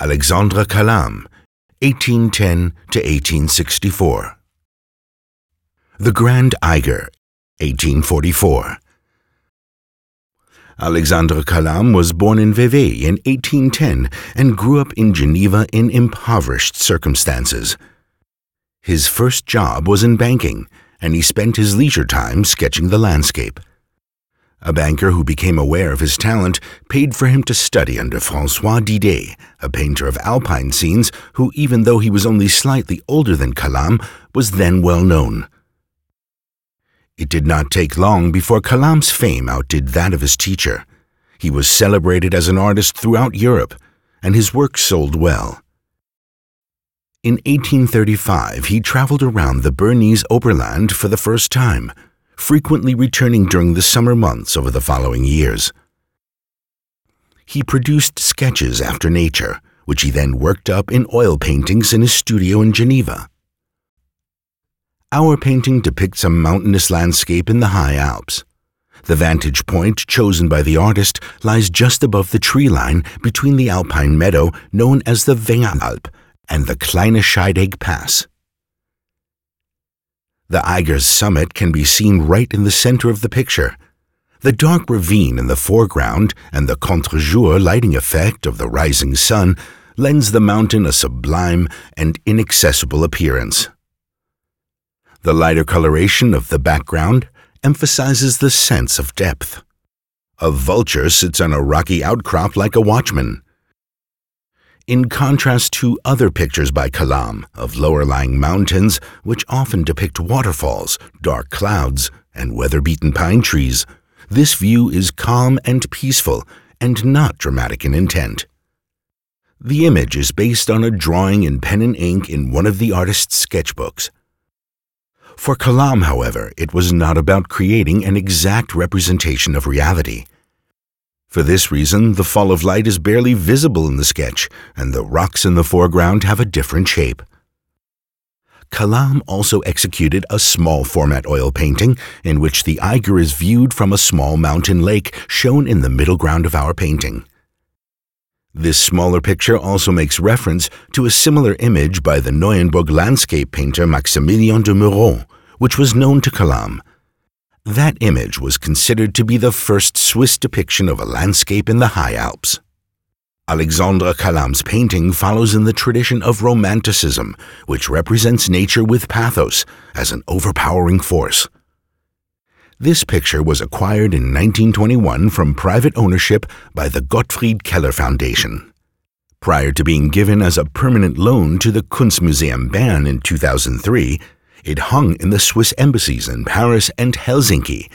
Alexandre Calame, 1810 to 1864. The Grand Eiger, 1844. Alexandre Calame was born in Vevey in 1810 and grew up in Geneva in impoverished circumstances. His first job was in banking, and he spent his leisure time sketching the landscape. A banker who became aware of his talent paid for him to study under Francois Diday, a painter of alpine scenes who, even though he was only slightly older than Calame, was then well known. It did not take long before Calame's fame outdid that of his teacher. He was celebrated as an artist throughout Europe, and his work sold well. In 1835, he traveled around the Bernese Oberland for the first time frequently returning during the summer months over the following years. He produced sketches after nature, which he then worked up in oil paintings in his studio in Geneva. Our painting depicts a mountainous landscape in the high Alps. The vantage point chosen by the artist lies just above the tree line between the alpine meadow known as the Wengeralp and the Kleine Scheidegg Pass. The Eiger's summit can be seen right in the center of the picture. The dark ravine in the foreground and the contre-jour lighting effect of the rising sun lends the mountain a sublime and inaccessible appearance. The lighter coloration of the background emphasizes the sense of depth. A vulture sits on a rocky outcrop like a watchman in contrast to other pictures by Calame of lower-lying mountains which often depict waterfalls, dark clouds, and weather-beaten pine trees. This view is calm and peaceful and not dramatic in intent. The image is based on a drawing in pen and ink in one of the artist's sketchbooks. For Calame, however, it was not about creating an exact representation of reality. For this reason, the fall of light is barely visible in the sketch, and the rocks in the foreground have a different shape. Calame also executed a small format oil painting in which the Eiger is viewed from a small mountain lake shown in the middle ground of our painting. This smaller picture also makes reference to a similar image by the Neuenburg landscape painter Maximilien de Meuron, which was known to Calame that image was considered to be the first Swiss depiction of a landscape in the High Alps. Alexandre Calame's painting follows in the tradition of Romanticism, which represents nature with pathos as an overpowering force. This picture was acquired in 1921 from private ownership by the Gottfried Keller Foundation. Prior to being given as a permanent loan to the Kunstmuseum Bern in 2003, it hung in the Swiss embassies in Paris and Helsinki,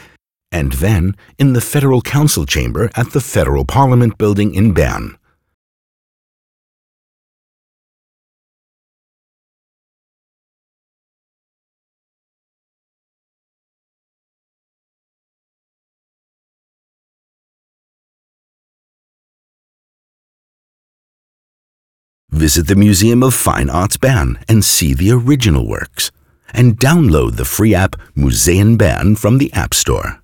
and then in the Federal Council chamber at the Federal Parliament building in Bern. Visit the Museum of Fine Arts Bern and see the original works and download the free app Museen Bern from the App Store.